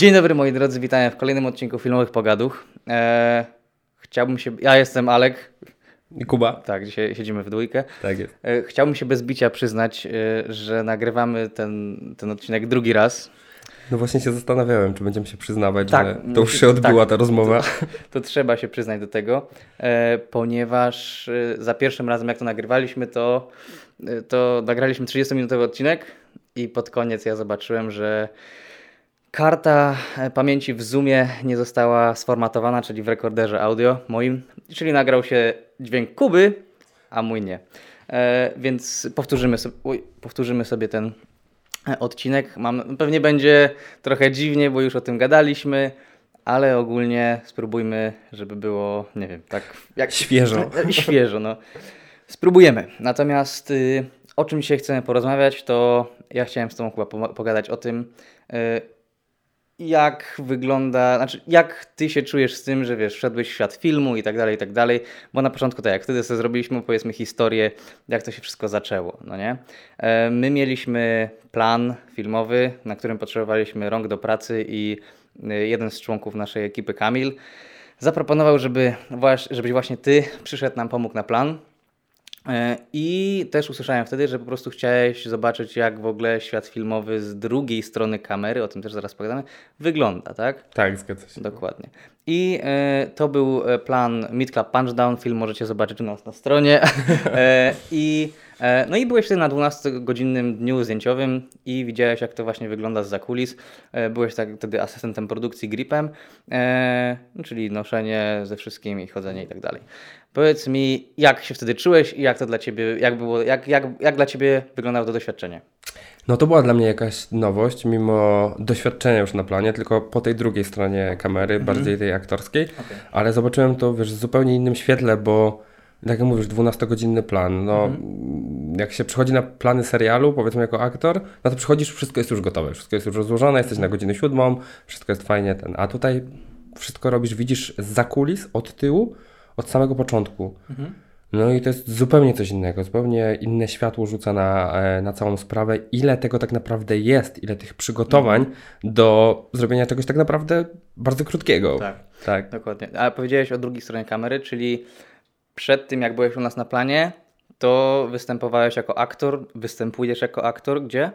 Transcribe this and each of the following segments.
Dzień dobry moi drodzy, witam w kolejnym odcinku Filmowych Pogaduch. Eee, chciałbym się, ja jestem Alek, I Kuba. tak, dzisiaj siedzimy w dwójkę. Tak jest. E, chciałbym się bez bicia przyznać, e, że nagrywamy ten, ten odcinek drugi raz. No właśnie się zastanawiałem, czy będziemy się przyznawać, Tak, że to no, już się odbyła tak, ta rozmowa. To trzeba się przyznać do tego, e, ponieważ e, za pierwszym razem jak to nagrywaliśmy, to, e, to nagraliśmy 30-minutowy odcinek i pod koniec ja zobaczyłem, że karta e, pamięci w Zoomie nie została sformatowana, czyli w rekorderze audio moim, czyli nagrał się dźwięk Kuby, a mój nie. E, więc powtórzymy sobie, uj, powtórzymy sobie ten e, odcinek. Mam, pewnie będzie trochę dziwnie, bo już o tym gadaliśmy, ale ogólnie spróbujmy, żeby było, nie wiem, tak jak Świeżo. E, Świeżo, no. Spróbujemy. Natomiast y, o czym dzisiaj chcemy porozmawiać, to ja chciałem z Tobą chyba po- pogadać o tym, y, jak wygląda, znaczy jak Ty się czujesz z tym, że wiesz, wszedłeś w świat filmu i tak dalej, i tak dalej, bo na początku tak jak wtedy sobie zrobiliśmy, powiedzmy historię, jak to się wszystko zaczęło, no nie? E, My mieliśmy plan filmowy, na którym potrzebowaliśmy rąk do pracy i y, jeden z członków naszej ekipy, Kamil, zaproponował, żeby, żebyś właśnie ty przyszedł nam, pomógł na plan. E, I też usłyszałem wtedy, że po prostu chciałeś zobaczyć, jak w ogóle świat filmowy z drugiej strony kamery, o tym też zaraz pogadamy, wygląda, tak? Tak, zgadza się. Dokładnie. I e, to był e, plan Meet Club Punchdown. Film możecie zobaczyć u nas na stronie. e, I no i byłeś wtedy na 12-godzinnym dniu zdjęciowym i widziałeś, jak to właśnie wygląda z kulis. E, byłeś tak wtedy asystentem produkcji Gripem, no, czyli noszenie ze wszystkim i chodzenie i tak dalej. Powiedz mi, jak się wtedy czułeś i jak to dla ciebie, jak było, jak, jak, jak dla ciebie wyglądało to doświadczenie? No to była dla mnie jakaś nowość, mimo doświadczenia już na planie, tylko po tej drugiej stronie kamery, bardziej tej aktorskiej, ale zobaczyłem to wiesz, w zupełnie innym świetle, bo tak jak mówisz, 12-godzinny plan, no jak się przychodzi na plany serialu, powiedzmy jako aktor, no to przychodzisz, wszystko jest już gotowe, wszystko jest już rozłożone, jesteś na godzinę siódmą, wszystko jest fajnie, ten, a tutaj wszystko robisz, widzisz za kulis, od tyłu, od samego początku. No i to jest zupełnie coś innego, zupełnie inne światło rzuca na, e, na całą sprawę, ile tego tak naprawdę jest, ile tych przygotowań do zrobienia czegoś tak naprawdę bardzo krótkiego. Tak. Tak. Dokładnie. A powiedziałeś o drugiej stronie kamery, czyli przed tym, jak byłeś u nas na planie, to występowałeś jako aktor, występujesz jako aktor gdzie?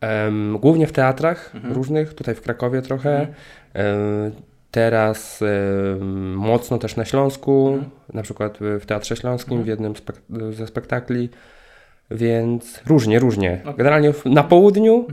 Em, głównie w teatrach różnych, tutaj w Krakowie trochę. Em, teraz em, mocno też na Śląsku, na przykład w Teatrze Śląskim, w jednym spek- ze spektakli, więc różnie, różnie. Generalnie w- na południu,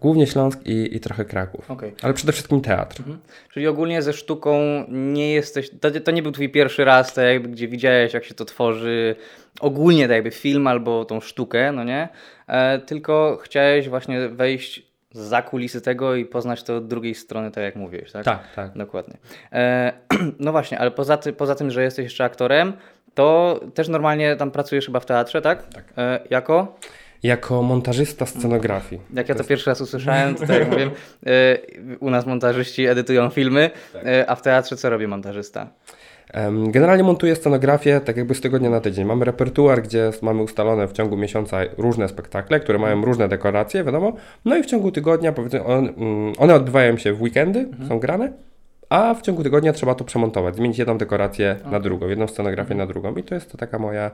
głównie Śląsk i, i trochę Kraków. Okej. Ale przede wszystkim teatr. Mhm. Czyli ogólnie ze sztuką nie jesteś. To, to nie był twój pierwszy raz, tak jakby, gdzie widziałeś, jak się to tworzy. Ogólnie, tak jakby film albo tą sztukę, no nie? E, tylko chciałeś właśnie wejść za kulisy tego i poznać to od drugiej strony, tak jak mówiłeś, tak? Tak, tak. Dokładnie. E, no właśnie, ale poza, ty, poza tym, że jesteś jeszcze aktorem, to też normalnie tam pracujesz chyba w teatrze, tak? Tak. E, jako? Jako montażysta scenografii. Jak ja to pierwszy raz usłyszałem, to tak jak mówię, e, u nas montażyści edytują filmy, e, a w teatrze co robi montażysta? Generalnie montuję scenografię tak jakby z tygodnia na tydzień. Mamy repertuar, gdzie mamy ustalone w ciągu miesiąca różne spektakle, które mają różne dekoracje, wiadomo. No i w ciągu tygodnia, powiedzmy, mm, one odbywają się w weekendy, są grane, a w ciągu tygodnia trzeba to przemontować, zmienić jedną dekorację na drugą, jedną scenografię na drugą. I to jest to taka moja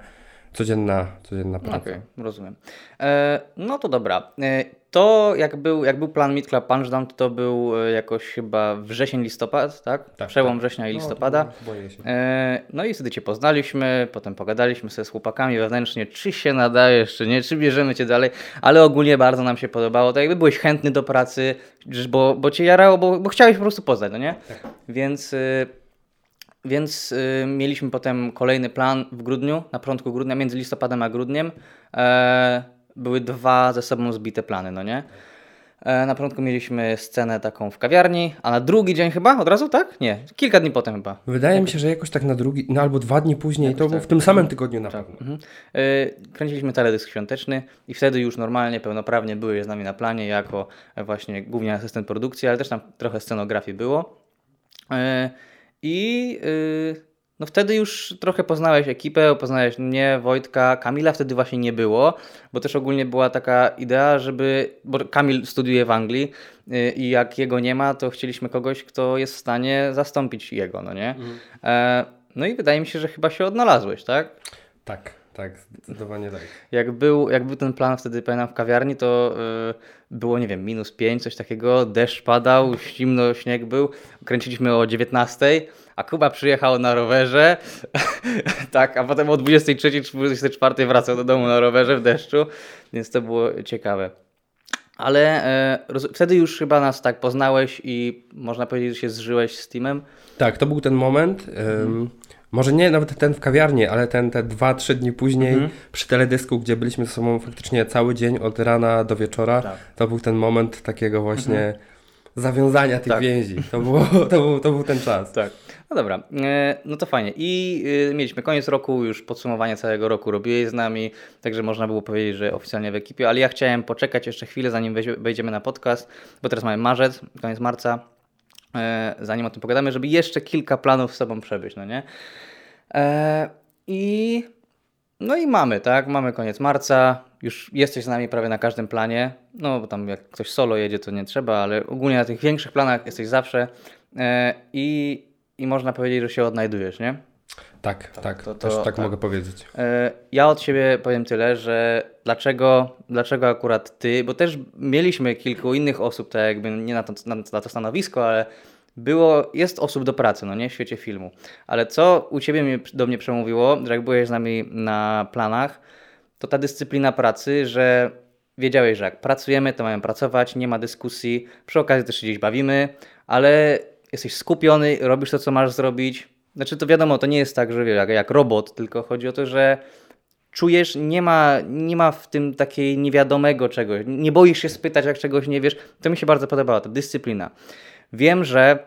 codzienna, codzienna praca. Okej, rozumiem. E, no to dobra. E, to jak był, jak był plan Meet Club Punchdown, to, to był e, jakoś chyba wrzesień, listopad, tak? Tak, Przełom tak. września i No, listopada. to boję się. E, no i wtedy Cię poznaliśmy, potem pogadaliśmy sobie z chłopakami wewnętrznie, czy się nadajesz, czy nie, czy bierzemy Cię dalej, ale ogólnie bardzo nam się podobało, tak jakby byłeś chętny do pracy, bo, bo Cię jarało, bo, bo chciałeś po prostu poznać, no nie? Więc, y, więc y, mieliśmy potem kolejny plan w grudniu, na początku grudnia, między listopadem a grudniem. E, były dwa ze sobą zbite plany, no nie? E, Na początku mieliśmy scenę taką w kawiarni, a na drugi dzień chyba od razu, tak? Nie, kilka dni potem chyba. Wydaje mi się, że jakoś tak na drugi, no albo dwa dni później, to było w tym samym tygodniu na pewno. Mhm. E, Kręciliśmy teledysk świąteczny i wtedy już normalnie, pełnoprawnie były z nami na planie jako właśnie głównie asystent produkcji, ale też tam trochę scenografii było. E, I y, no wtedy już trochę poznałeś ekipę, poznałeś mnie, Wojtka, Kamila wtedy właśnie nie było, bo też ogólnie była taka idea, żeby, bo Kamil studiuje w Anglii yy, i jak jego nie ma, to chcieliśmy kogoś, kto jest w stanie zastąpić jego, no nie? Mhm. E, no i wydaje mi się, że chyba się odnalazłeś, tak? Tak. Tak, zdecydowanie tak. Jak był, jak był ten plan wtedy, pamiętam, w kawiarni, to yy, było, nie wiem, minus 5, coś takiego, deszcz padał, zimno, śnieg był. Kręciliśmy o 19, a Kuba przyjechał na rowerze, tak, a potem o 23 czy 24 wracał do domu na rowerze w deszczu, więc to było ciekawe. Ale e, wtedy już chyba nas tak poznałeś i można powiedzieć, że się zżyłeś z teamem. Tak, to był ten moment. Mhm. Może nie nawet ten w kawiarni, ale ten te dwa, trzy dni później mhm. przy teledysku, gdzie byliśmy ze sobą faktycznie cały dzień od rana do wieczora. Tak. To był ten moment takiego właśnie mhm. zawiązania tych tak. więzi. To, było, to, był, to był ten czas. Tak. No dobra, e, no to fajnie. I e, mieliśmy koniec roku, już podsumowanie całego roku robiłeś z nami, także można było powiedzieć, że oficjalnie w ekipie, ale ja chciałem poczekać jeszcze chwilę, zanim wejdziemy na podcast, bo teraz mamy marzec, koniec marca, zanim o tym pogadamy, żeby jeszcze kilka planów z sobą przebyć, no nie? I no i mamy, tak? Mamy koniec marca, już jesteś z nami prawie na każdym planie. No bo tam jak ktoś solo jedzie, to nie trzeba, ale ogólnie na tych większych planach jesteś zawsze. I i można powiedzieć, że się odnajdujesz, nie? Tak, tak, tak to, to, też tak, tak, mogę powiedzieć. E, ja od siebie powiem tyle, że dlaczego, dlaczego akurat ty, bo też mieliśmy kilku innych osób, tak jakby nie na to, na, na to stanowisko, ale było, jest osób do pracy, no nie, w świecie filmu. Ale co u ciebie mnie, do mnie przemówiło, że jak byłeś z nami na planach, to ta dyscyplina pracy, że wiedziałeś, że jak pracujemy, to mamy pracować, nie ma dyskusji, przy okazji też się gdzieś bawimy, ale jesteś skupiony, robisz to, co masz zrobić. Znaczy to wiadomo, to nie jest tak, że jak, jak robot, tylko chodzi o to, że czujesz, nie ma, nie ma w tym takiej niewiadomego czegoś. Nie boisz się spytać, jak czegoś nie wiesz. To mi się bardzo podobało, ta dyscyplina. Wiem, że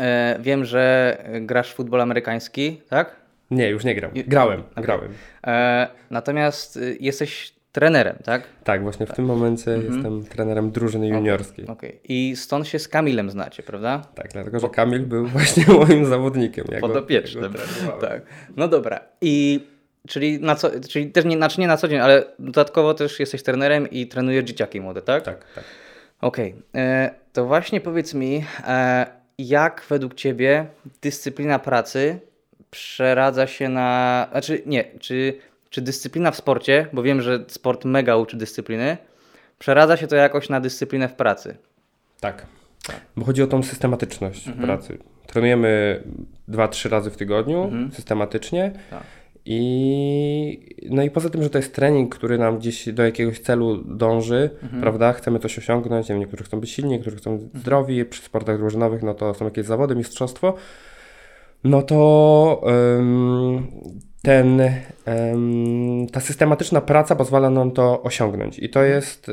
e, wiem, że grasz w futbol amerykański, tak? Nie, już nie gram. Grałem, okay. grałem. E, natomiast y, jesteś trenerem, tak? Tak, właśnie w tym momencie mhm. jestem trenerem drużyny juniorskiej. Okej. Okay. I stąd się z Kamilem znacie, prawda? Tak, dlatego że Kamil był właśnie moim zawodnikiem. Ja Podopiecznym. tak. No dobra. I czyli, na co, czyli też nie, znaczy nie na co dzień, ale dodatkowo też jesteś trenerem i trenujesz dzieciaki młode, tak? Tak, tak. Okej. Okay. E, to właśnie powiedz mi, e, jak według Ciebie dyscyplina pracy przeradza się na... Znaczy nie, czy czy dyscyplina w sporcie, bo wiem, że sport mega uczy dyscypliny, przeradza się to jakoś na dyscyplinę w pracy? Tak. Bo chodzi o tą systematyczność mhm. pracy. Trenujemy dwa, trzy razy w tygodniu mhm. systematycznie. Tak. I, no i poza tym, że to jest trening, który nam gdzieś do jakiegoś celu dąży, mhm. prawda? Chcemy coś osiągnąć, nie wiem, niektórzy chcą być silni, niektórzy chcą mhm. zdrowi, przy sportach drużynowych no to są jakieś zawody, mistrzostwo, no to ten, ta systematyczna praca pozwala nam to osiągnąć. I to mhm. jest,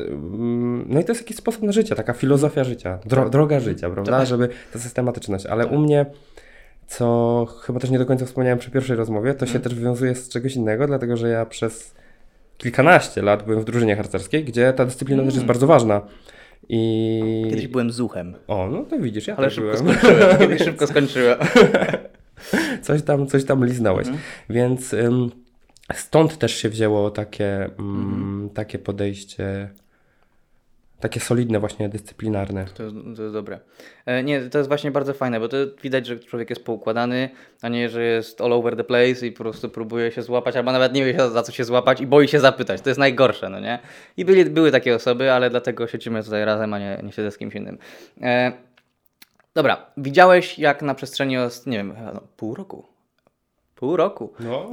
no i to jest jakiś sposób na życie, taka filozofia życia, dro, tak. droga życia, prawda? Tak. Żeby ta systematyczność. Ale tak. u mnie, co chyba też nie do końca wspomniałem przy pierwszej rozmowie, to się mhm. też wiązuje z czegoś innego, dlatego że ja przez kilkanaście lat byłem w drużynie harcerskiej, gdzie ta dyscyplina też jest mm. bardzo ważna. I... Kiedyś byłem zuchem. O, no to widzisz, ja Ale szybko byłem. skończyłem. Kiedyś szybko skończyłem. coś, tam, coś tam liznąłeś. Mhm. Więc ym, stąd też się wzięło takie, ym, mhm. takie podejście takie solidne właśnie dyscyplinarne. To, to jest dobre. E, nie, to jest właśnie bardzo fajne, bo to widać, że człowiek jest poukładany, a nie, że jest all over the place i po prostu próbuje się złapać, albo nawet nie wie za co się złapać i boi się zapytać. To jest najgorsze, no nie? I byli, były takie osoby, ale dlatego siedzimy tutaj razem, a nie, nie siedzę z kimś innym. E, Dobra, widziałeś jak na przestrzeni, nie wiem, no, pół roku. Pół roku. No.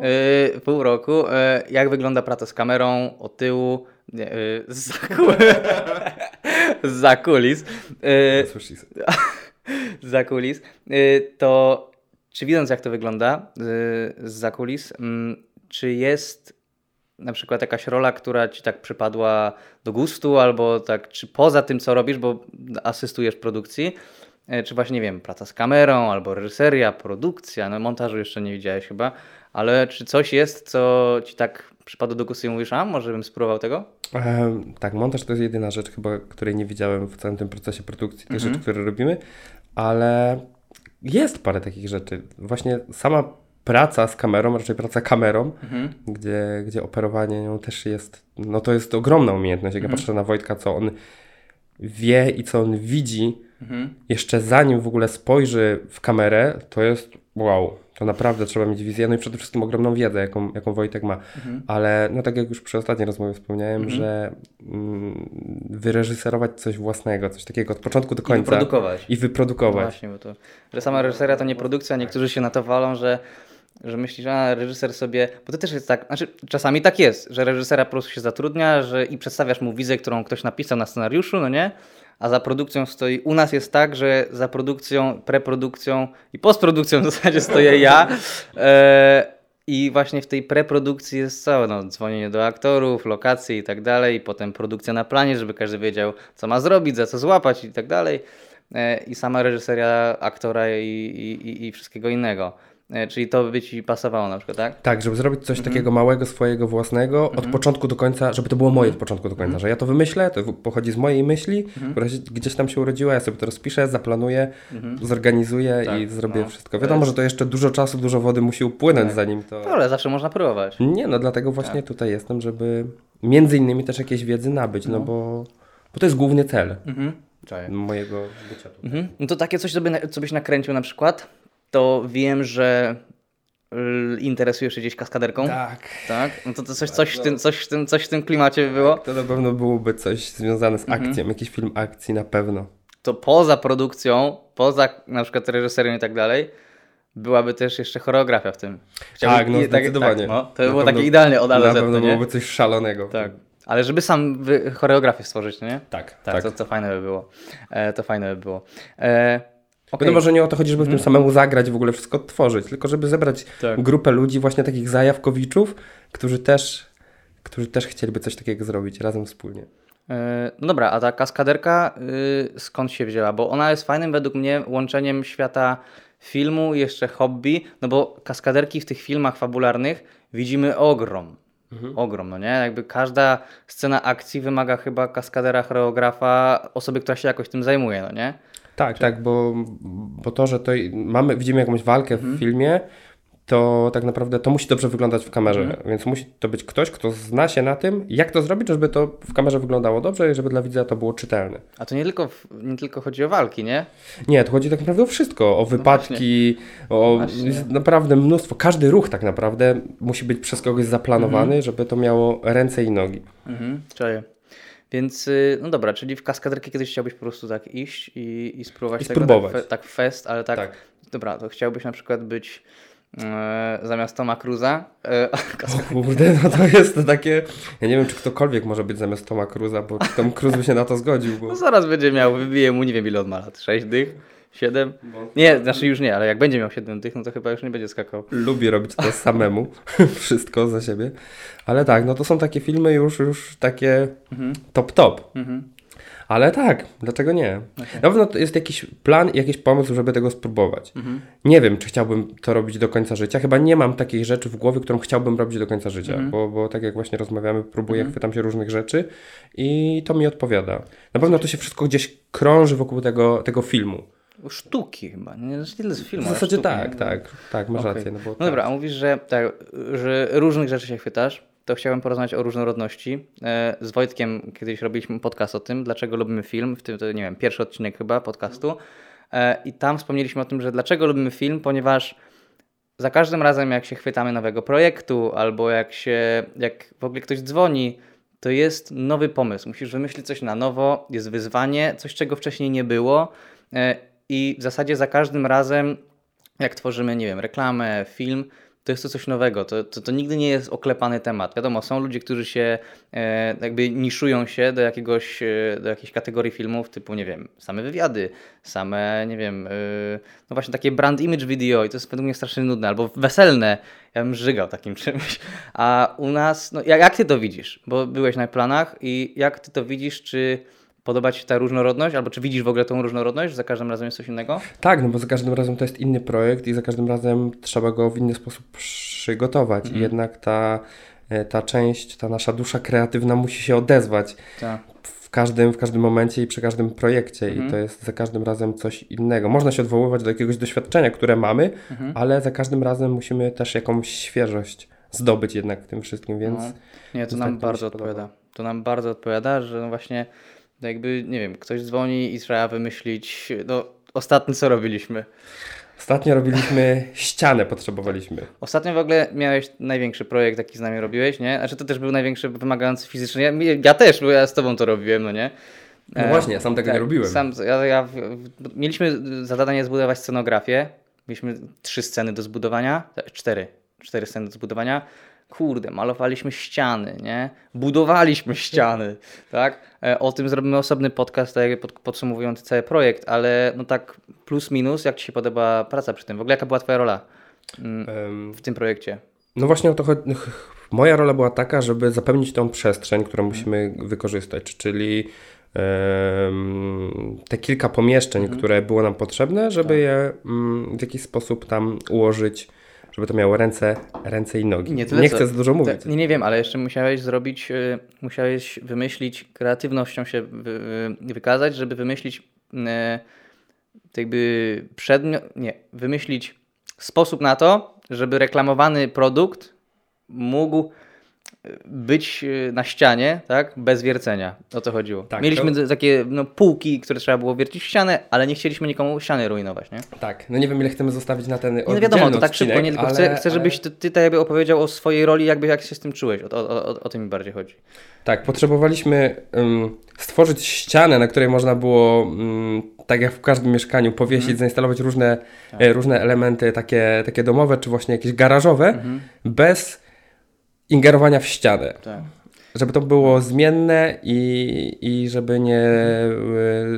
Yy, pół roku. Yy, jak wygląda praca z kamerą, o tyłu, nie, yy, za, za kulis. Yy, za kulis. Yy, to czy widząc jak to wygląda yy, za kulis, mm, czy jest na przykład jakaś rola, która ci tak przypadła do gustu, albo tak, czy poza tym, co robisz, bo asystujesz produkcji, E, czy właśnie, nie wiem, praca z kamerą, albo reżyseria, produkcja, no montażu jeszcze nie widziałeś chyba, ale czy coś jest, co Ci tak przypadło do gustu i mówisz, a może bym spróbował tego? E, tak, montaż to jest jedyna rzecz chyba, której nie widziałem w całym tym procesie produkcji, tych mhm. rzeczy, które robimy, ale jest parę takich rzeczy. Właśnie sama praca z kamerą, raczej praca kamerą, mhm. gdzie, gdzie operowanie nią też jest, no to jest ogromna umiejętność. Jak mhm. ja patrzę na Wojtka, co on wie i co on widzi, mhm. jeszcze zanim w ogóle spojrzy w kamerę, to jest wow. To naprawdę trzeba mieć wizję, no i przede wszystkim ogromną wiedzę, jaką, jaką Wojtek ma. Mhm. Ale no tak jak już przy ostatniej rozmowie wspomniałem, mhm. że mm, wyreżyserować coś własnego, coś takiego od początku do końca. I wyprodukować. I wyprodukować. No właśnie, bo to, że sama reżyseria to nie produkcja, niektórzy się na to walą, że że myślisz, że reżyser sobie, bo to też jest tak, znaczy czasami tak jest, że reżysera po prostu się zatrudnia że i przedstawiasz mu wizję, którą ktoś napisał na scenariuszu, no nie? A za produkcją stoi. U nas jest tak, że za produkcją, preprodukcją i postprodukcją w zasadzie stoję ja. E, I właśnie w tej preprodukcji jest całe no, dzwonienie do aktorów, lokacje i tak dalej, i potem produkcja na planie, żeby każdy wiedział, co ma zrobić, za co złapać i tak dalej. E, I sama reżyseria aktora i, i, i wszystkiego innego. E, czyli to by Ci pasowało na przykład, tak? Tak, żeby zrobić coś mhm. takiego małego, swojego, własnego, od mhm. początku do końca, żeby to było moje od mhm. początku do końca, mhm. że ja to wymyślę, to pochodzi z mojej myśli, mhm. która gdzieś tam się urodziła, ja sobie to rozpiszę, zaplanuję, zorganizuję tak, i zrobię no. wszystko. Wiadomo, że to jeszcze dużo czasu, dużo wody musi upłynąć tak. zanim to... No, ale zawsze można próbować. Nie, no dlatego właśnie tak. tutaj jestem, żeby między innymi też jakieś wiedzy nabyć, no, no bo, bo to jest główny cel. Mojego bycia tutaj. No to takie coś, co, by, co byś nakręcił na przykład? To wiem, że interesujesz się gdzieś kaskaderką. Tak. Tak? No to, to coś, coś, w tym, coś, w tym, coś w tym klimacie by było? Tak, to na pewno byłoby coś związane z mhm. akcją, mhm. jakiś film akcji na pewno. To poza produkcją, poza na przykład reżyserią i tak dalej, byłaby też jeszcze choreografia w tym. Chciałbym, tak, no zdecydowanie. Tak, no, to by było takie idealnie od A do Z. Na pewno byłoby coś szalonego. Tak. Ale żeby sam choreografię stworzyć, nie? Tak. Tak, tak. To, to fajne by było. E, to fajne by było. E, Okay. Może nie o to chodzi, żeby w tym mhm. samemu zagrać, w ogóle wszystko odtworzyć, tylko żeby zebrać tak. grupę ludzi, właśnie takich zajawkowiczów, którzy też, którzy też chcieliby coś takiego zrobić razem wspólnie. E, no dobra, a ta kaskaderka yy, skąd się wzięła? Bo ona jest fajnym według mnie łączeniem świata filmu i jeszcze hobby, no bo kaskaderki w tych filmach fabularnych widzimy ogrom. Mhm. Ogrom, no nie? Jakby każda scena akcji wymaga chyba kaskadera, choreografa, osoby, która się jakoś tym zajmuje, no nie? Tak, Czy... tak, bo, bo to, że to mamy, widzimy jakąś walkę w mhm. filmie, to tak naprawdę to musi dobrze wyglądać w kamerze, mhm. więc musi to być ktoś, kto zna się na tym, jak to zrobić, żeby to w kamerze wyglądało dobrze i żeby dla widza to było czytelne. A to nie tylko, nie tylko chodzi o walki, nie? Nie, to chodzi tak naprawdę o wszystko, o no wypadki, no o naprawdę mnóstwo, każdy ruch tak naprawdę musi być przez kogoś zaplanowany, mhm. żeby to miało ręce i nogi. Mhm, czaję. Więc, y, no dobra, czyli w kaskaderkę kiedyś chciałbyś po prostu tak iść i, i spróbować I tego spróbować. Tak, tak fest, ale tak, tak, dobra, to chciałbyś na przykład być e, zamiast Toma Cruza. E, o kurde, no to jest takie, ja nie wiem, czy ktokolwiek może być zamiast Toma Cruza, bo Tom Cruise by się na to zgodził. Bo... No zaraz będzie miał, wybije mu, nie wiem ile on ma lat, 6 dych. 7? Nie, znaczy już nie, ale jak będzie miał 7 tych, no to chyba już nie będzie skakał. Lubię robić to samemu, wszystko za siebie. Ale tak, no to są takie filmy już, już takie mhm. top top. Mhm. Ale tak, dlaczego nie? Okay. Na pewno to jest jakiś plan, jakiś pomysł, żeby tego spróbować. Mhm. Nie wiem, czy chciałbym to robić do końca życia. Chyba nie mam takiej rzeczy w głowie, którą chciałbym robić do końca życia, mhm. bo, bo tak jak właśnie rozmawiamy, próbuję, mhm. chwytam się różnych rzeczy i to mi odpowiada. Na pewno to się wszystko gdzieś krąży wokół tego, tego filmu sztuki chyba, nie tyle z filmu. W zasadzie sztuki, tak, tak, tak, masz okay. rację. No, bo no tak. dobra, a mówisz, że, tak, że różnych rzeczy się chwytasz, to chciałem porozmawiać o różnorodności. E, z Wojtkiem kiedyś robiliśmy podcast o tym, dlaczego lubimy film, w tym to nie wiem, pierwszy odcinek chyba podcastu e, i tam wspomnieliśmy o tym, że dlaczego lubimy film, ponieważ za każdym razem jak się chwytamy nowego projektu albo jak się, jak w ogóle ktoś dzwoni, to jest nowy pomysł. Musisz wymyślić coś na nowo, jest wyzwanie, coś czego wcześniej nie było e, i w zasadzie za każdym razem, jak tworzymy, nie wiem, reklamę, film, to jest to coś nowego. To, to, to nigdy nie jest oklepany temat. Wiadomo, są ludzie, którzy się e, jakby niszują się do jakiegoś, e, do jakiejś kategorii filmów typu, nie wiem, same wywiady, same, nie wiem, e, no właśnie takie brand image video i to jest według mnie strasznie nudne, albo weselne. Ja bym żygał takim czymś. A u nas, no jak, jak ty to widzisz? Bo byłeś na planach i jak ty to widzisz, czy Podoba Ci się ta różnorodność? Albo czy widzisz w ogóle tą różnorodność, że za każdym razem jest coś innego? Tak, no bo za każdym razem to jest inny projekt i za każdym razem trzeba go w inny sposób przygotować. Mhm. I jednak ta, e, ta część, ta nasza dusza kreatywna musi się odezwać. Tak. w każdym, w każdym momencie i przy każdym projekcie Mhm. i to jest za każdym razem coś innego. Można się odwoływać do jakiegoś doświadczenia, które mamy, Mhm. ale za każdym razem musimy też jakąś świeżość zdobyć jednak w tym wszystkim, więc No. Nie, to nam tak bardzo odpowiada. To nam bardzo odpowiada, że no właśnie no jakby, nie wiem, ktoś dzwoni i trzeba wymyślić, no ostatnio co robiliśmy. ostatnio robiliśmy ścianę, potrzebowaliśmy. Ostatnio w ogóle miałeś największy projekt, jaki z nami robiłeś, nie? Znaczy to też był największy wymagający fizycznie. Ja, ja też, bo ja z tobą to robiłem, no nie? No właśnie, ja sam tego nie robiłem. Sam, ja, ja, mieliśmy za zadanie zbudować scenografię. Mieliśmy trzy sceny do zbudowania. e, Cztery. Cztery sceny do zbudowania. Kurde, malowaliśmy ściany, nie? Budowaliśmy ściany, tak? E, O tym zrobimy osobny podcast, tak podsumowujący cały projekt, ale no tak plus minus, jak Ci się podoba praca przy tym? W ogóle jaka była Twoja rola mm, w tym projekcie? No właśnie o to chodzi. Moja rola była taka, żeby zapewnić tą przestrzeń, którą musimy wykorzystać, czyli te kilka pomieszczeń, które było nam potrzebne, żeby je mm, w jakiś sposób tam ułożyć, żeby to miało ręce, ręce i nogi. Nie Nie, chcę za dużo mówić. Nie, nie wiem, ale jeszcze musiałeś zrobić, y, musiałeś wymyślić, kreatywnością się y, wykazać, żeby wymyślić y, jakby przedmiot, nie, wymyślić sposób na to, żeby reklamowany produkt mógł być y, na ścianie, tak, bez wiercenia. O to chodziło. Tak, Mieliśmy to- takie no, półki, które trzeba było wiercić w ścianę, ale nie chcieliśmy nikomu ściany rujnować, nie? Tak, no nie wiem ile chcemy zostawić na ten Nie no wiadomo, to tak szybko, odcinek, nie, tylko ale, chcę, chcę, żebyś ty, ty tak jakby opowiedział o swojej roli, jakby jak się z tym czułeś. O, o, o, o tym mi bardziej chodzi. Tak, potrzebowaliśmy ym, stworzyć ścianę, na której można było, ym, tak jak w każdym mieszkaniu, powiesić, zainstalować różne, e, różne elementy takie, takie domowe, czy właśnie jakieś garażowe, bez ingerowania w ścianę. Tak. Żeby to było zmienne i, i żeby nie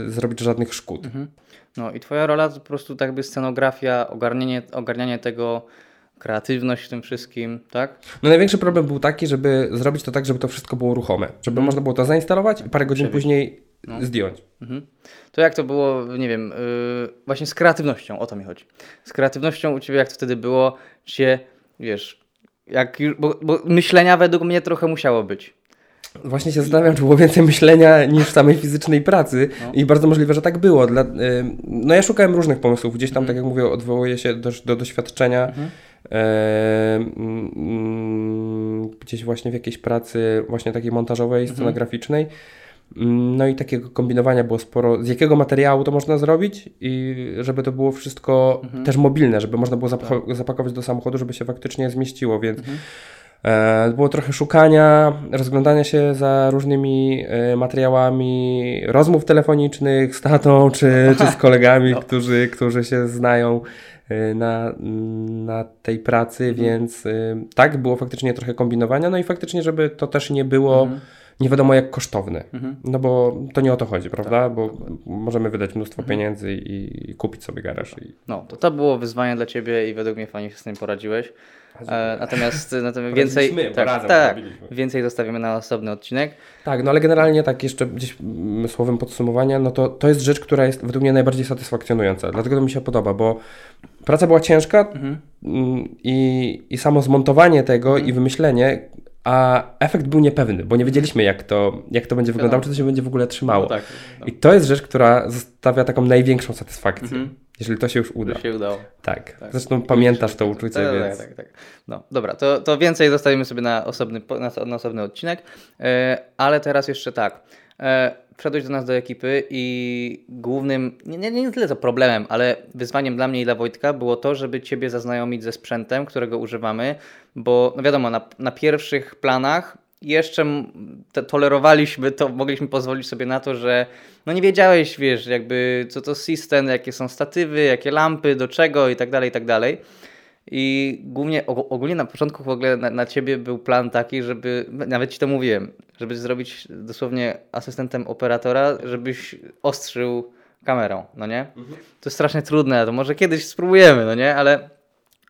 y, zrobić żadnych szkód. No i twoja rola to po prostu tak jakby scenografia, ogarnianie, ogarnianie tego, kreatywność w tym wszystkim, tak? No największy problem był taki, żeby zrobić to tak, żeby to wszystko było ruchome. Żeby można było to zainstalować i parę godzin Przewieźć. później zdjąć. Mhm. To jak to było, nie wiem, yy, właśnie z kreatywnością, o to mi chodzi. Z kreatywnością u Ciebie jak to wtedy było, czy wiesz, jak bo, bo myślenia według mnie trochę musiało być. Właśnie się zastanawiam, czy było więcej myślenia niż samej fizycznej pracy No. i bardzo możliwe, że tak było. Dla, ym, no ja szukałem różnych pomysłów. Gdzieś tam, tak jak mówię, odwołuję się do, do doświadczenia. Em, mm, gdzieś właśnie w jakiejś pracy właśnie takiej montażowej, scenograficznej. No i takiego kombinowania było sporo. Z jakiego materiału to można zrobić? I żeby to było wszystko też mobilne, żeby można było zap- zapakować do samochodu, żeby się faktycznie zmieściło, więc e, było trochę szukania, rozglądania się za różnymi e, materiałami, rozmów telefonicznych z tatą czy, czy z kolegami, którzy, którzy się znają e, na, na tej pracy, więc e, tak, było faktycznie trochę kombinowania, no i faktycznie, żeby to też nie było nie wiadomo jak kosztowne. No bo to nie o to chodzi, prawda? Bo możemy wydać mnóstwo pieniędzy i, i kupić sobie garaż. I... No, to to było wyzwanie dla Ciebie i według mnie fajnie się z tym poradziłeś. E, natomiast natomiast Poradziliśmy, więcej, tak, razem tak, więcej zostawimy na osobny odcinek. Tak, no ale generalnie tak jeszcze gdzieś mm, słowem podsumowania, no to to jest rzecz, która jest według mnie najbardziej satysfakcjonująca. Dlatego to mi się podoba, bo praca była ciężka mm, i, i samo zmontowanie tego i wymyślenie, a efekt był niepewny, bo nie wiedzieliśmy jak to, jak to będzie wyglądało, czy to się będzie w ogóle trzymało. No tak, no. I to jest rzecz, która zostawia taką największą satysfakcję, jeżeli to się już uda. To się udało. Tak. Zresztą pamiętasz to uczucie, tak, więc... Tak, tak, tak. No, dobra, to, to więcej zostawimy sobie na osobny, na, na osobny odcinek, e, ale teraz jeszcze tak. E, wszedłeś do nas do ekipy i głównym, nie, nie, nie tyle co problemem, ale wyzwaniem dla mnie i dla Wojtka było to, żeby Ciebie zaznajomić ze sprzętem, którego używamy, bo no wiadomo, na, na pierwszych planach jeszcze te, tolerowaliśmy to, mogliśmy pozwolić sobie na to, że no nie wiedziałeś, wiesz, jakby co to system, jakie są statywy, jakie lampy, do czego i tak dalej, i tak dalej. I głównie, og- ogólnie na początku w ogóle na, na ciebie był plan taki, żeby, nawet ci to mówiłem, żeby zrobić dosłownie asystentem operatora, żebyś ostrzył kamerą, no nie? To jest strasznie trudne, to może kiedyś spróbujemy, no nie? Ale,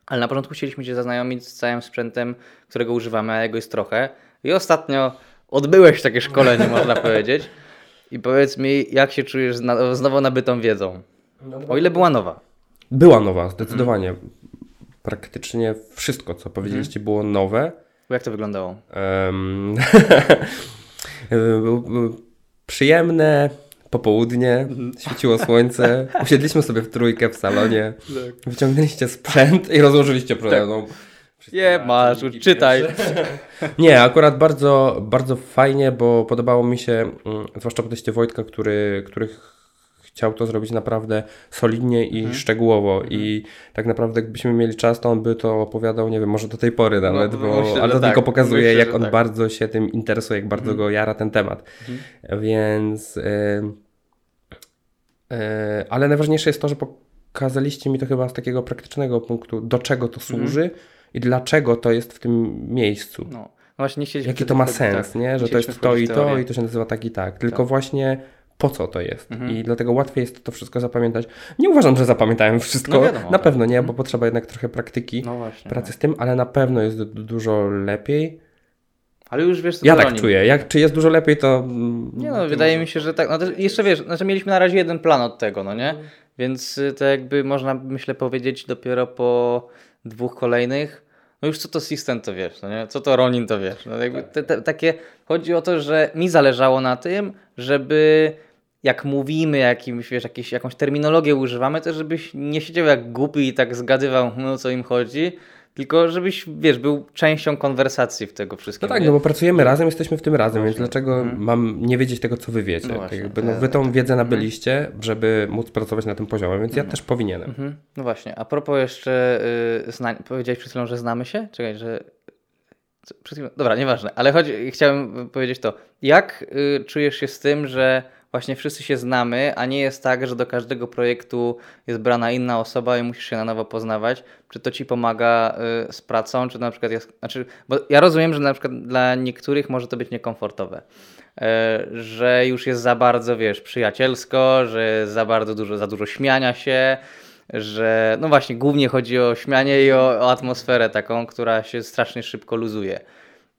ale na początku chcieliśmy cię zaznajomić z całym sprzętem, którego używamy, a jego jest trochę. I ostatnio odbyłeś takie szkolenie, można powiedzieć. I powiedz mi, jak się czujesz z, nowo nabytą wiedzą? O ile była nowa? Była nowa, zdecydowanie. Praktycznie wszystko, co powiedzieliście, było nowe. Jak to wyglądało? Był- przyjemne popołudnie, świeciło słońce, usiedliśmy sobie w trójkę w salonie, tak. wyciągnęliście sprzęt i rozłożyliście przede tak. mną. Nie masz, czytaj. Nie, akurat bardzo, bardzo fajnie, bo podobało mi się, mm, zwłaszcza podejście Wojtka, który, który chciał to zrobić naprawdę solidnie i mhm. szczegółowo mhm. i tak naprawdę gdybyśmy mieli czas, to on by to opowiadał, nie wiem, może do tej pory nawet, no, bo, myślę, ale to tak. tylko pokazuje, myślę, jak on tak. bardzo się tym interesuje, jak bardzo mhm. go jara ten temat. Mhm. Więc... Yy, yy, ale najważniejsze jest to, że pokazaliście mi to chyba z takiego praktycznego punktu, do czego to mhm. służy i dlaczego to jest w tym miejscu. No. Właśnie nie Jaki to ma sens, tak. nie? Że to jest to i to i to się nazywa tak i tak. Tylko tak. właśnie po co to jest. Mhm. I dlatego łatwiej jest to wszystko zapamiętać. Nie uważam, że zapamiętałem wszystko. No wiadomo, na tak. pewno nie, mhm. bo potrzeba jednak trochę praktyki no właśnie, pracy no. z tym, ale na pewno jest dużo lepiej. Ale już wiesz, co Ja tak czuję. Jak, czy jest dużo lepiej, to. Nie no, wydaje może... mi się, że tak. No jeszcze wiesz, znaczy mieliśmy na razie jeden plan od tego, no nie? Mhm. Więc y, to jakby można, myślę, powiedzieć dopiero po dwóch kolejnych. No już co to System to wiesz, no nie? Co to Ronin to wiesz. No jakby te, te, takie, chodzi o to, że mi zależało na tym, żeby jak mówimy, jakimś, wiesz, jakieś, jakąś terminologię używamy, to żebyś nie siedział jak głupi i tak zgadywał, no co im chodzi, tylko żebyś, wiesz, był częścią konwersacji w tego wszystkiego. No tak, no bo pracujemy razem, jesteśmy w tym razem, więc dlaczego hmm. mam nie wiedzieć tego, co wy wiecie? No właśnie, tak jakby, no, wy tą wiedzę mhm. nabyliście, żeby móc pracować na tym poziomie, więc ja mhm. też powinienem. Mhm. No właśnie, a propos jeszcze, yy, zna... powiedziałeś przed chwilą, że znamy się? Czekaj, że... Dobra, nieważne, ale chodzi, chciałem powiedzieć to. Jak y, czujesz się z tym, że właśnie wszyscy się znamy, a nie jest tak, że do każdego projektu jest brana inna osoba i musisz się na nowo poznawać. Czy to ci pomaga y, z pracą, czy na przykład jest, znaczy, bo ja rozumiem, że na przykład dla niektórych może to być niekomfortowe. Y, że już jest za bardzo, wiesz, przyjacielsko, że jest za bardzo dużo, za dużo śmiania się, że no właśnie, głównie chodzi o śmianie i o, o atmosferę taką, która się strasznie szybko luzuje.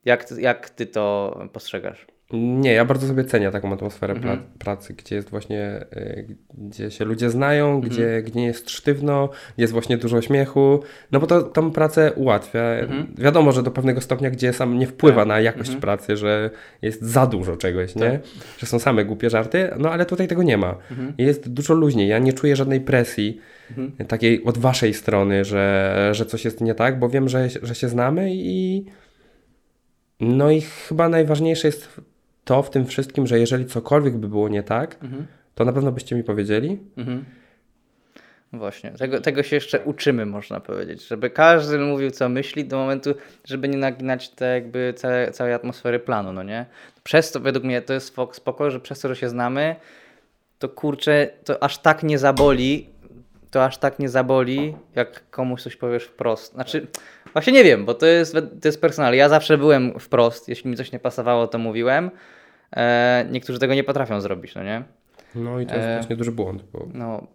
Jak, jak ty to postrzegasz? Nie, ja bardzo sobie cenię taką atmosferę mhm. pracy, gdzie jest właśnie, y, gdzie się ludzie znają, mhm. gdzie, gdzie nie jest sztywno, jest właśnie dużo śmiechu, no bo to tą pracę ułatwia. Mhm. Wiadomo, że do pewnego stopnia, gdzie sam nie wpływa tak. na jakość mhm. pracy, że jest za dużo czegoś, nie? Tak. Że są same głupie żarty, no ale tutaj tego nie ma. Mhm. Jest dużo luźniej, ja nie czuję żadnej presji mhm. takiej od waszej strony, że, że coś jest nie tak, bo wiem, że, że się znamy i no i chyba najważniejsze jest to w tym wszystkim, że jeżeli cokolwiek by było nie tak, mhm. to na pewno byście mi powiedzieli. Mhm. Właśnie, tego, tego się jeszcze uczymy, można powiedzieć, żeby każdy mówił, co myśli do momentu, żeby nie naginać te jakby całe, całej atmosfery planu, no nie? Przez to, według mnie, to jest spoko, że przez to, że się znamy, to kurczę, to aż tak nie zaboli, to aż tak nie zaboli, jak komuś coś powiesz wprost. Znaczy, właśnie nie wiem, bo to jest, to jest personalne. Ja zawsze byłem wprost, jeśli mi coś nie pasowało, to mówiłem. E, niektórzy tego nie potrafią zrobić, no nie? No i to jest e, właśnie duży błąd. Bo... No,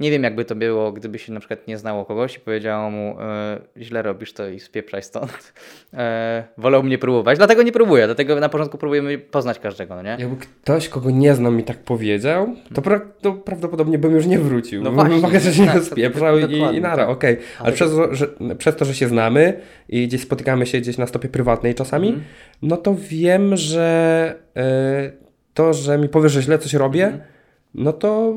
nie wiem, jakby to było, gdyby się na przykład nie znało kogoś i powiedziało mu, e, źle robisz to i spieprzaj stąd. E, wolał mnie próbować, dlatego nie próbuję, dlatego na początku próbujemy poznać każdego, no nie? Jakby ktoś, kogo nie znam mi tak powiedział, to, pra to prawdopodobnie bym już nie wrócił. No właśnie. Mogę, że się tak, spieprzał i, i nara, tak. okej. Okay. Ale, przez, to, że, przez to, że się znamy i gdzieś spotykamy się gdzieś na stopie prywatnej czasami, mm. no to wiem, że e, to, że mi powiesz, że źle coś robię, mm. no to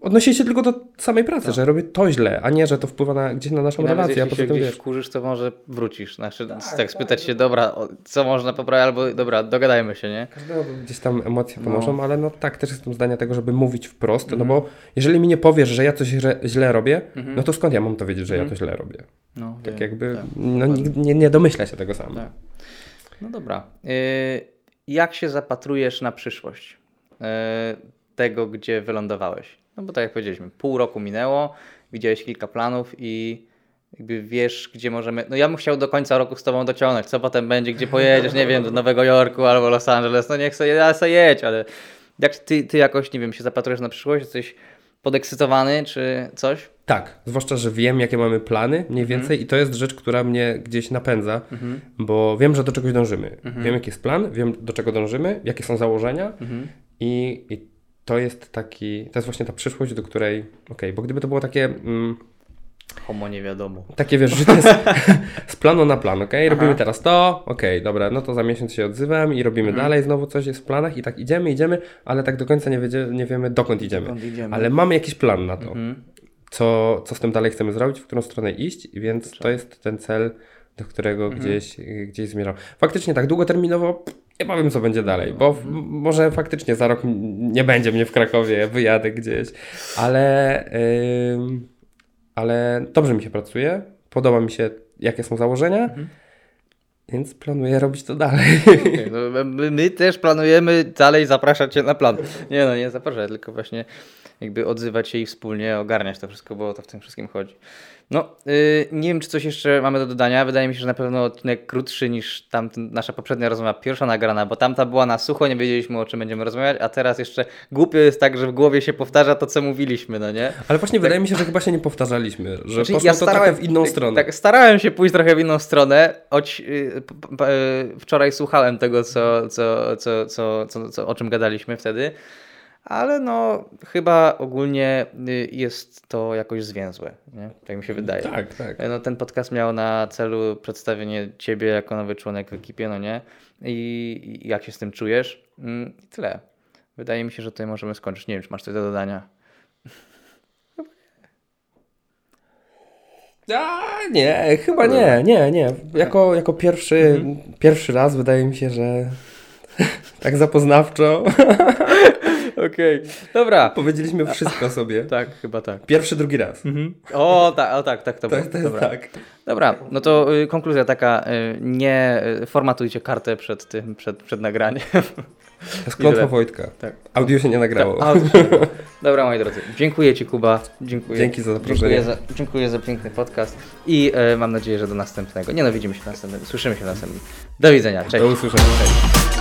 odnosi się tylko do samej pracy, tak. że robię to źle, a nie, że to wpływa na, gdzieś na naszą I relację. Jeśli a poza tym wiesz. kurzysz, to może wrócisz. Znaczy, tak, tak, tak spytać się, dobra, co można poprawić, albo dobra, dogadajmy się, nie? Każdego gdzieś tam emocje pomożą, no. ale no tak, też jestem zdania tego, żeby mówić wprost, no bo jeżeli mi nie powiesz, że ja coś źle robię, no to skąd ja mam to wiedzieć, że ja to źle robię? No, tak wiem, jakby, no nie, nie domyślę się tego sam. No dobra. Yy, jak się zapatrujesz na przyszłość? Yy, tego, gdzie wylądowałeś? No bo tak jak powiedzieliśmy, pół roku minęło, widziałeś kilka planów i jakby wiesz, gdzie możemy. No ja bym chciał do końca roku z tobą dociągnąć. Co potem będzie, gdzie pojedziesz, nie wiem, do Nowego Jorku albo Los Angeles. No niech sobie, ja sobie jedź, ale jak ty, ty jakoś, nie wiem, się zapatrujesz na przyszłość, jesteś podekscytowany czy coś? Tak, zwłaszcza, że wiem, jakie mamy plany mniej mhm. więcej i to jest rzecz, która mnie gdzieś napędza, mhm. bo wiem, że do czegoś dążymy. Mhm. Wiem, jaki jest plan, wiem, do czego dążymy, jakie są założenia i, i to jest taki, to jest właśnie ta przyszłość, do której, okej, okay, bo gdyby to było takie, mm, Homo nie wiadomo. Takie wiesz, życie z, z planu na plan, ok? Robimy teraz to, ok, dobra, no to za miesiąc się odzywam i robimy Mhm. dalej, znowu coś jest w planach i tak idziemy, idziemy, ale tak do końca nie, wiedzie, nie wiemy dokąd idziemy. Dokąd idziemy. Ale mamy jakiś plan na to, Mhm. co, co z tym dalej chcemy zrobić, w którą stronę iść, więc to jest ten cel, do którego Mhm. gdzieś, gdzieś zmierzam. Faktycznie tak długoterminowo nie powiem, co będzie dalej, bo Mhm. może faktycznie za rok nie będzie mnie w Krakowie, wyjadę gdzieś, ale, ym, ale dobrze mi się pracuje, podoba mi się, jakie są założenia, Mhm. więc planuję robić to dalej. No, my, my też planujemy dalej zapraszać Cię na plan. Nie no, nie zapraszać, tylko właśnie jakby odzywać się i wspólnie ogarniać to wszystko, bo o to w tym wszystkim chodzi. No, yy, nie wiem, czy coś jeszcze mamy do dodania. Wydaje mi się, że na pewno odcinek krótszy niż tamten, nasza poprzednia rozmowa, pierwsza nagrana, bo tamta była na sucho, nie wiedzieliśmy o czym będziemy rozmawiać, a teraz jeszcze głupio jest tak, że w głowie się powtarza to, co mówiliśmy, no nie? Ale właśnie wydaje mi się, że chyba się nie powtarzaliśmy, że Znaczy, poszło to trochę w inną tak, stronę. Tak, starałem się pójść trochę w inną stronę. Choć, y, p- p- y, wczoraj słuchałem tego, co, co, co, co, co, co, o czym gadaliśmy wtedy, ale no chyba ogólnie y, jest to jakoś zwięzłe, nie? tak mi się wydaje. Tak, tak. No, ten podcast miał na celu przedstawienie ciebie jako nowy członek w ekipie, no nie? I, i jak się z tym czujesz? Mm, I tyle. Wydaje mi się, że tutaj możemy skończyć. Nie wiem, czy masz coś do dodania. A, nie, chyba nie, nie, nie. Jako, jako pierwszy, Mhm. pierwszy raz wydaje mi się, że tak zapoznawczo Okej, dobra. powiedzieliśmy wszystko sobie. Tak, chyba tak. Pierwszy, drugi raz. O, tak, o, tak, tak to to jest Dobra. tak. Dobra, no to y, konkluzja taka, y, nie y, formatujcie kartę przed tym, przed, przed nagraniem. To jest klątwa tyle. Wojtka. Tak. Audio się nie nagrało. Dobra, moi drodzy, dziękuję Ci Kuba. Dziękuję. Dzięki za zaproszenie. Dziękuję za, dziękuję za piękny podcast i y, mam nadzieję, że do następnego. Nie no, widzimy się następnym, słyszymy się następnym. Do widzenia, cześć. Do usłyszenia. Cześć.